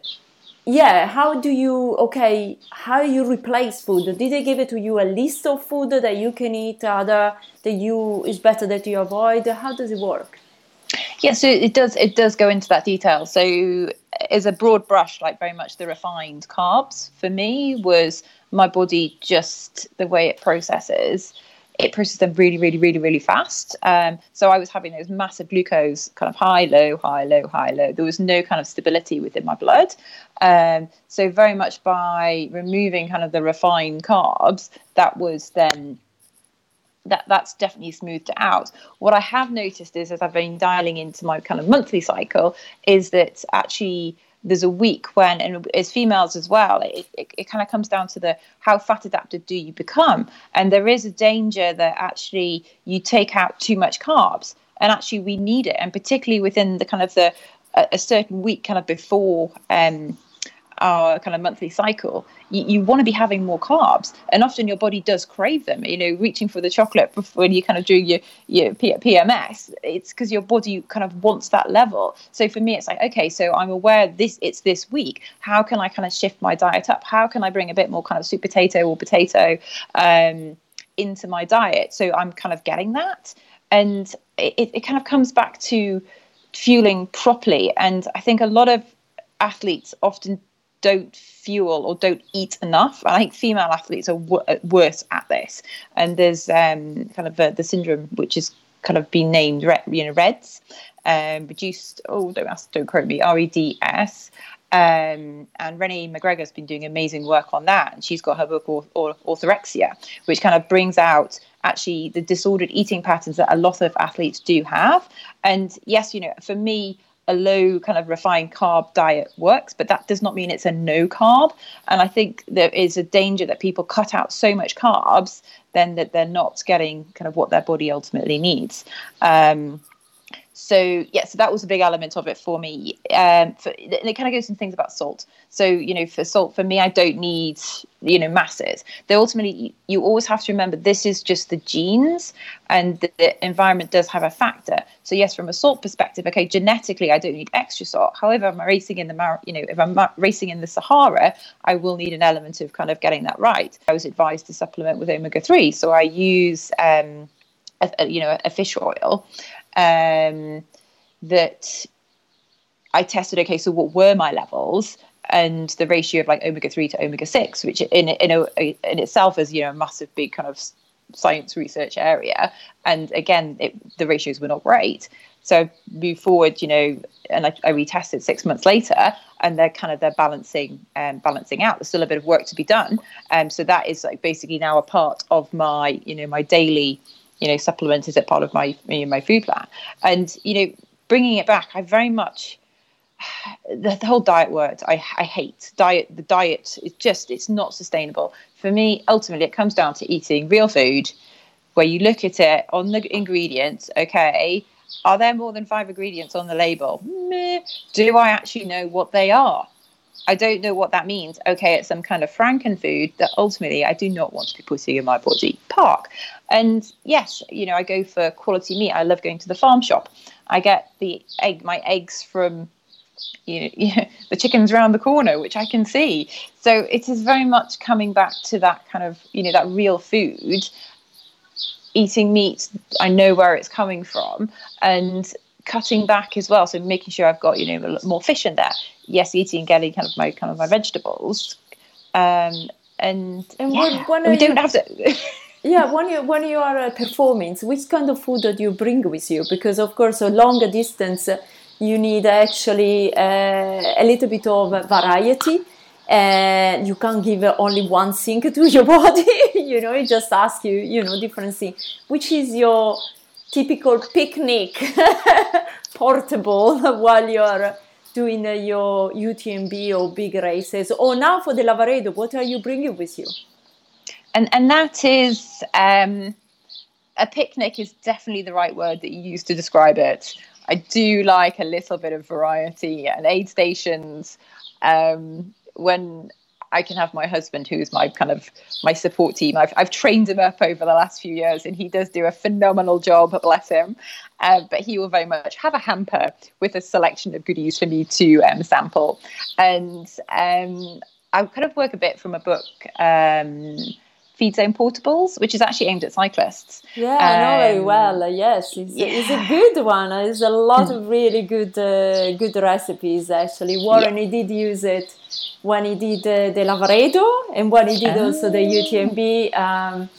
yeah, how do you okay? How you replace food? Did they give it to you a list of food that you can eat, other that you is better that you avoid? How does it work? Yeah, so it does it does go into that detail. So as a broad brush, like very much the refined carbs for me was my body just the way it processes. It processes them really, really, really, really fast. Um, so I was having those massive glucose kind of high, low, high, low, high, low. There was no kind of stability within my blood. Um, so very much by removing kind of the refined carbs, that was then that that's definitely smoothed it out. What I have noticed is as I've been dialing into my kind of monthly cycle is that actually there's a week when and as females as well it, it, it kind of comes down to the how fat adapted do you become and there is a danger that actually you take out too much carbs and actually we need it and particularly within the kind of the a, a certain week kind of before um our kind of monthly cycle, you, you want to be having more carbs, and often your body does crave them. You know, reaching for the chocolate when you kind of do your your PMS, it's because your body kind of wants that level. So for me, it's like okay, so I'm aware this it's this week. How can I kind of shift my diet up? How can I bring a bit more kind of sweet potato or potato um, into my diet? So I'm kind of getting that, and it, it kind of comes back to fueling properly. And I think a lot of athletes often don't fuel or don't eat enough. I think female athletes are w- uh, worse at this. And there's um, kind of uh, the syndrome which is kind of been named, you know, REDS, um, reduced. Oh, don't ask, don't quote me. R E D S. Um, and Renee McGregor's been doing amazing work on that, and she's got her book or, Orthorexia, which kind of brings out actually the disordered eating patterns that a lot of athletes do have. And yes, you know, for me, a low kind of refined carb diet works, but that does not mean it's a no carb. And I think there is a danger that people cut out so much carbs then that they're not getting kind of what their body ultimately needs. Um, so yeah, so that was a big element of it for me. Um, for, and it kind of goes into things about salt. So you know, for salt, for me, I don't need you know masses. They ultimately, you always have to remember this is just the genes, and the, the environment does have a factor. So yes, from a salt perspective, okay, genetically, I don't need extra salt. However, I'm racing in the mar- you know, if I'm racing in the Sahara, I will need an element of kind of getting that right. I was advised to supplement with omega three, so I use. Um, a, you know, a fish oil, um, that I tested. Okay, so what were my levels? And the ratio of like omega three to omega six, which in in a, in itself is you know a massive big kind of science research area. And again, it, the ratios were not great. So move forward, you know, and I, I, retested six months later, and they're kind of they're balancing um, balancing out. There's still a bit of work to be done, and um, so that is like basically now a part of my you know my daily you know, supplement is it part of my my food plan? And you know, bringing it back, I very much *sighs* the, the whole diet word I, I hate diet. The diet is just it's not sustainable for me. Ultimately, it comes down to eating real food, where you look at it on the ingredients. Okay, are there more than five ingredients on the label? Meh. Do I actually know what they are? I don't know what that means. Okay, it's some kind of franken food that ultimately I do not want to be putting in my body. Park. And yes, you know, I go for quality meat. I love going to the farm shop. I get the egg, my eggs from you know, *laughs* you know, the chickens around the corner, which I can see. So it is very much coming back to that kind of, you know, that real food. Eating meat, I know where it's coming from, and cutting back as well. So making sure I've got, you know, more fish in there. Yes, eating getting kind of my kind of my vegetables. Um, and and yeah, when, when we don't have to. *laughs* yeah when you when you are uh, performing which kind of food that you bring with you because of course a longer distance uh, you need actually uh, a little bit of variety and you can't give only one thing to *laughs* your body you know it just ask you you know different things which is your typical picnic *laughs* portable *laughs* while you're doing uh, your UTMB or big races or now for the Lavaredo what are you bringing with you and and that is um, a picnic is definitely the right word that you use to describe it. I do like a little bit of variety and aid stations. Um, when I can have my husband, who's my kind of my support team. I've, I've trained him up over the last few years, and he does do a phenomenal job. Bless him. Uh, but he will very much have a hamper with a selection of goodies for me to um, sample. And um, I kind of work a bit from a book. Um, Feed Zone Portables, which is actually aimed at cyclists. Yeah, I know very um, well. Yes, it's, yeah. it's, a good one. There's a lot of really good uh, good recipes. Actually, Warren yeah. he did use it when he did uh, the Lavaredo and when he did also the ah. UTMB. Um,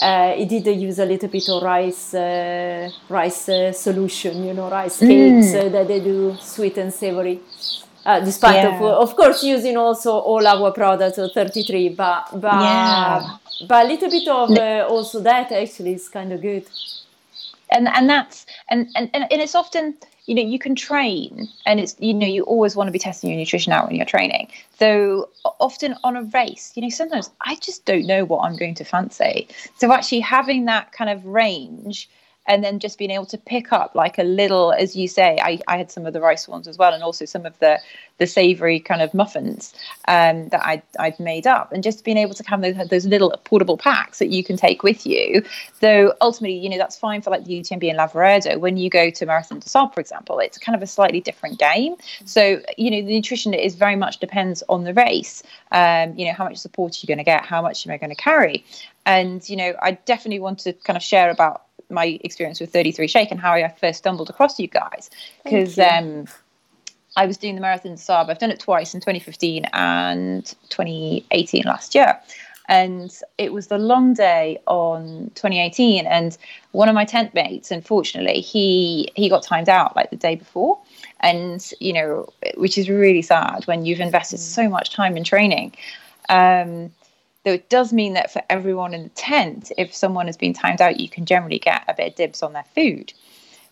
uh, he did use a little bit of rice uh, rice uh, solution, you know, rice cakes mm. that they do sweet and savory uh, despite yeah. of, of course using also all our products of 33 but but yeah. but a little bit of uh, also that actually is kind of good and and that's and, and and it's often you know you can train and it's you know you always want to be testing your nutrition out when you're training so often on a race you know sometimes i just don't know what i'm going to fancy so actually having that kind of range and then just being able to pick up like a little, as you say, I, I had some of the rice ones as well, and also some of the the savory kind of muffins um, that I'd, I'd made up, and just being able to have those, those little portable packs that you can take with you. Though ultimately, you know, that's fine for like the UTMB and Lavaredo. When you go to Marathon des Sables, for example, it's kind of a slightly different game. So you know, the nutrition is very much depends on the race. Um, you know, how much support you're you going to get? How much am I going to carry? And you know, I definitely want to kind of share about my experience with 33 Shake and how I first stumbled across you guys because um, I was doing the marathon sub. I've done it twice in 2015 and 2018 last year. And it was the long day on 2018, and one of my tent mates, unfortunately, he he got timed out like the day before, and you know, which is really sad when you've invested so much time in training. Um, Though it does mean that for everyone in the tent, if someone has been timed out, you can generally get a bit of dibs on their food.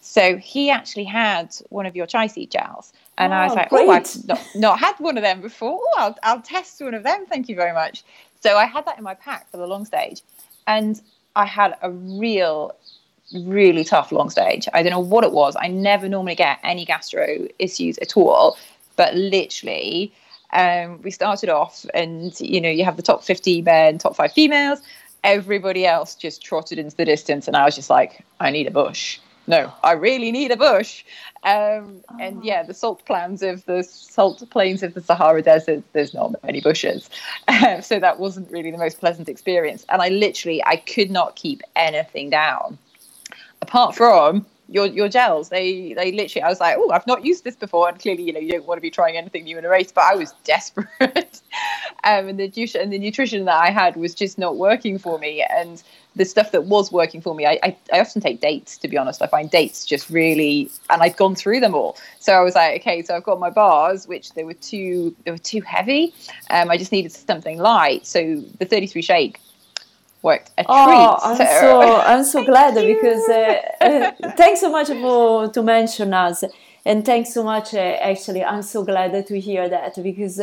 So he actually had one of your chia seed gels. And oh, I was oh, like, oh, great. oh, I've not, not had one of them before. Oh, I'll, I'll test one of them. Thank you very much. So I had that in my pack for the long stage. And I had a real, really tough long stage. I don't know what it was. I never normally get any gastro issues at all. But literally, um, we started off, and you know, you have the top 50 men, top five females. Everybody else just trotted into the distance, and I was just like, I need a bush. No, I really need a bush. Um. And yeah, the salt plains of the salt plains of the Sahara Desert, there's not many bushes, um, *laughs* so that wasn't really the most pleasant experience. And I literally, I could not keep anything down, apart from your your gels. They they literally i was like oh i've not used this before. And clearly you know you don't want to be trying anything new in a race but i was *laughs* desperate. Um, and the nutrition and the nutrition that i had was just not working for me. And the stuff that was working for me I, I, I often take dates to be honest. I find dates just really and i'd gone through them all. So i was like okay so i've got my bars which they were too they were too heavy. Um, i just needed something light. So the 33 shake worked a oh. I'm so I'm so *laughs* glad because uh, uh, thanks so much for to mention us and thanks so much. Uh, actually, I'm so glad to hear that because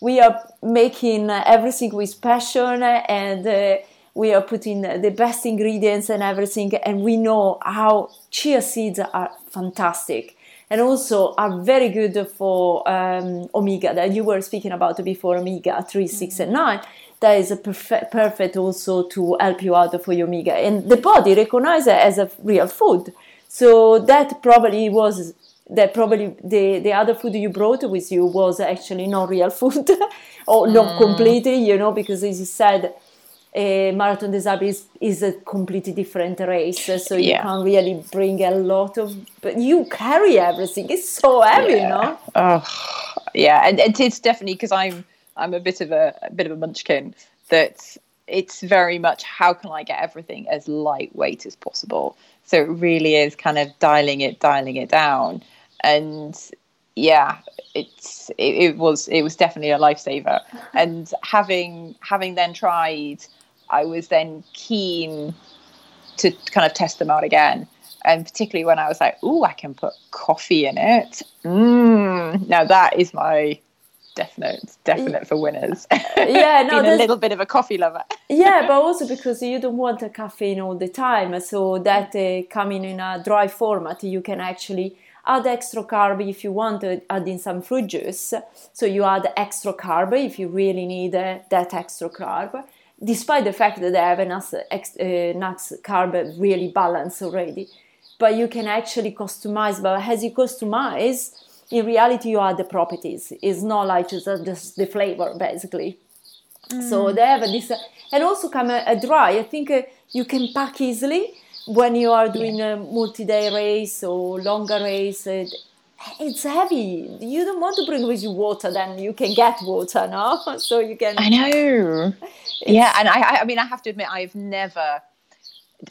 we are making everything with passion and. Uh, we are putting the best ingredients and everything, and we know how chia seeds are fantastic and also are very good for um, omega that you were speaking about before omega 3 6 and 9 that is perfect, perfect also to help you out for your omega. And the body recognizes it as a real food. So that probably was that probably the, the other food you brought with you was actually not real food *laughs* or mm. not completely, you know, because as you said, a Marathon des is, is a completely different race, so you yeah. can't really bring a lot of. But you carry everything; it's so heavy, yeah. you know. Oh, yeah, and, and it's definitely because I'm I'm a bit of a, a bit of a munchkin that it's very much how can I get everything as lightweight as possible. So it really is kind of dialing it, dialing it down, and yeah, it's it, it was it was definitely a lifesaver. *laughs* and having having then tried, I was then keen to kind of test them out again. And particularly when I was like, "Oh, I can put coffee in it." Mm, now that is my definite definite for winners. *laughs* Yeah no *laughs* a little bit of a coffee lover. *laughs* Yeah but also because you don't want a caffeine all the time so that uh, coming in a dry format you can actually add extra carb if you want to add in some fruit juice. So you add extra carb if you really need uh, that extra carb despite the fact that they have enough ex- uh, nuts carb really balanced already. But you can actually customize but as you customize in reality you add the properties. It's not like just, just the flavor basically. Mm. so they have this and also come a, a dry. I think uh, you can pack easily when you are doing yeah. a multi-day race or longer race. Uh, it's heavy. You don't want to bring with you water then you can get water no? *laughs* So you can i know. *laughs* Yeah and I, I mean i have to admit i've never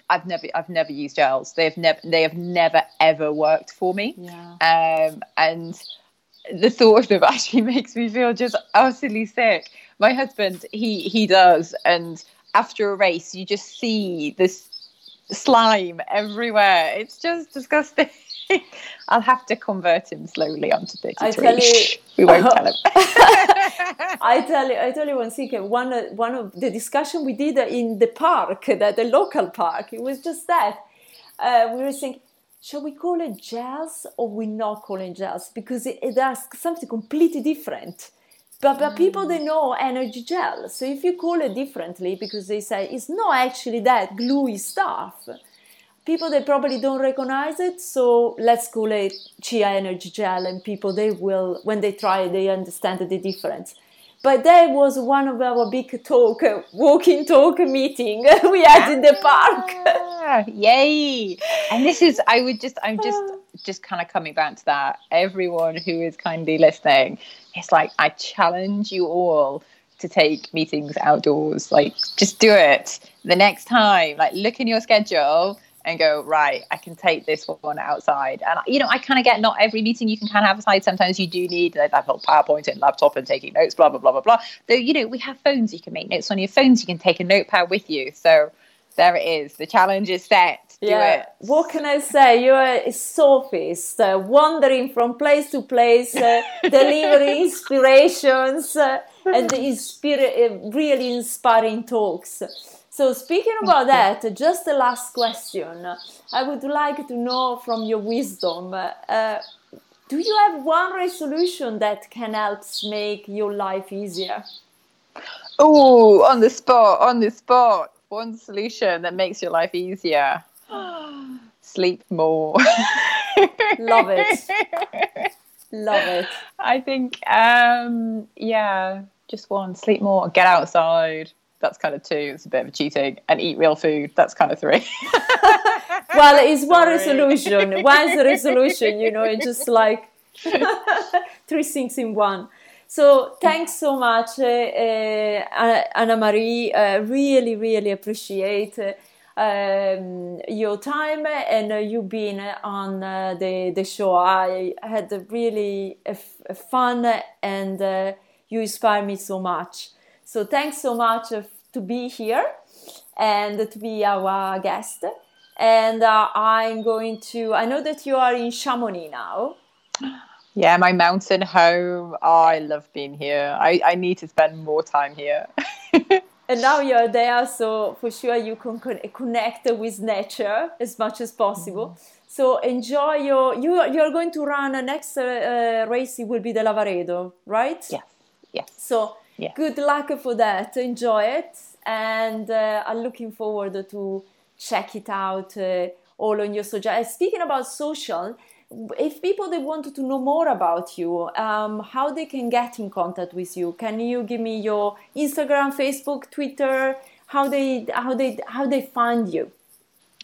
I've never I've never used gels. They've never they have never ever worked for me. Yeah. Um, and the thought of them *laughs* actually makes me feel just utterly sick. My husband, he he does, and after a race, you just see this slime everywhere. It's just disgusting. *laughs* I'll have to convert him slowly onto 33. I tell you, we won't *laughs* tell him. *laughs* I tell you, I tell you one secret. One, one of the discussion we did in the park, that the local park, it was just that. uh, we were thinking, shall we call it jazz or we not call it gels because it, it has something completely different. But, but people they know energy gel. So if you call it differently because they say it's not actually that gluey stuff, people they probably don't recognize it. So let's call it chia energy gel, and people they will when they try it they understand the difference. But that was one of our big talk, walking talk meeting *laughs* we had in the park. Ah, yay! And this is, I would just, I'm just, just kind of coming back to that. Everyone who is kindly listening, it's like I challenge you all to take meetings outdoors. Like, just do it the next time. Like, look in your schedule and go right i can take this one outside. And you know i kind of get not every meeting you can kind of have aside. Sometimes you do need that whole powerpoint and laptop and taking notes blah blah blah blah blah. Though you know we have phones you can make notes on. Your phones you can take a notepad with you. So there it is. The challenge is set. Do yeah. It. what can i say? You're a sophist uh, wandering from place to place uh, *laughs* delivering inspirations uh, and inspira- uh, really inspiring talks so, speaking about that, just the last question. I would like to know from your wisdom uh, do you have one resolution that can help make your life easier? Oh, on the spot, on the spot. One solution that makes your life easier. *gasps* Sleep more. Love it. *laughs* Love it. I think, um, yeah, just one. Sleep more. Get outside that's kind of two. It's a bit of a cheating. And eat real food. That's kind of three. *laughs* well, it's one resolution. One's a resolution, you know, it's just like *laughs* three things in one. So thanks so much, uh, uh, Anna Marie. Uh, really, really appreciate um, your time and uh, you being on uh, the the show. I had a really fun and uh, you inspire me so much. So thanks so much to be here and to be our guest. And uh, I'm going to, I know that you are in Chamonix now. Yeah, my mountain home. Oh, I love being here. I, I need to spend more time here. *laughs* and now you're there, so for sure you can connect with nature as much as possible. Mm. So enjoy your. You you're going to run next uh, uh, race. It will be the Lavaredo, right? Yes. Yes. So yeah. good luck for that. Enjoy it, and uh, I'm looking forward to check it out uh, all on your social. Speaking about social, if people they wanted to know more about you, um, how they can get in contact with you? Can you give me your Instagram, Facebook, Twitter? How they how they how they find you?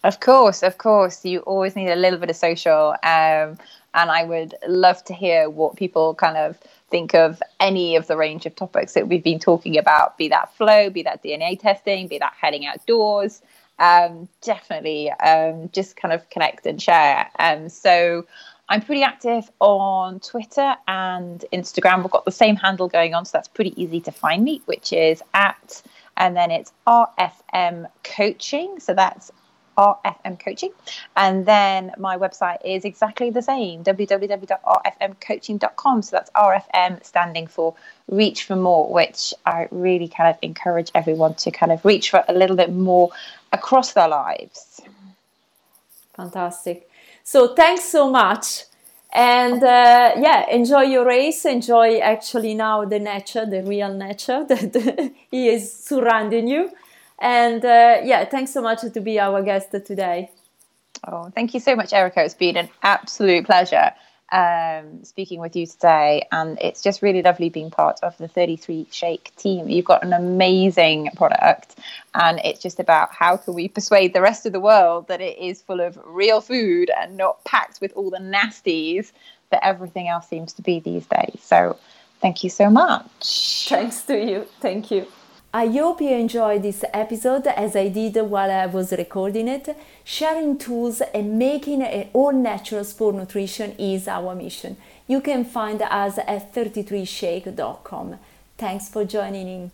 Of course, of course. You always need a little bit of social, um, and I would love to hear what people kind of think of any of the range of topics that we've been talking about, be that flow, be that DNA testing, be that heading outdoors. Um, definitely um, just kind of connect and share. Um, so I'm pretty active on Twitter and Instagram. We've got the same handle going on, so that's pretty easy to find me, which is at and then it's RFM Coaching. So that's RFM Coaching. And then my website is exactly the same www.rfmcoaching.com. So that's RFM standing for Reach for More, which I really kind of encourage everyone to kind of reach for a little bit more across their lives. Fantastic. So thanks so much. And uh, yeah, enjoy your race. Enjoy actually now the nature, the real nature *laughs* that is surrounding you. And uh, yeah, thanks so much to be our guest today. Oh, thank you so much, Erica. It's been an absolute pleasure um, speaking with you today. And it's just really lovely being part of the 33 Shake team. You've got an amazing product. And it's just about how can we persuade the rest of the world that it is full of real food and not packed with all the nasties that everything else seems to be these days. So thank you so much. Thanks to you. Thank you. I hope you enjoyed this episode as I did while I was recording it. Sharing tools and making an all natural sport nutrition is our mission. You can find us at 33shake.com. Thanks for joining in.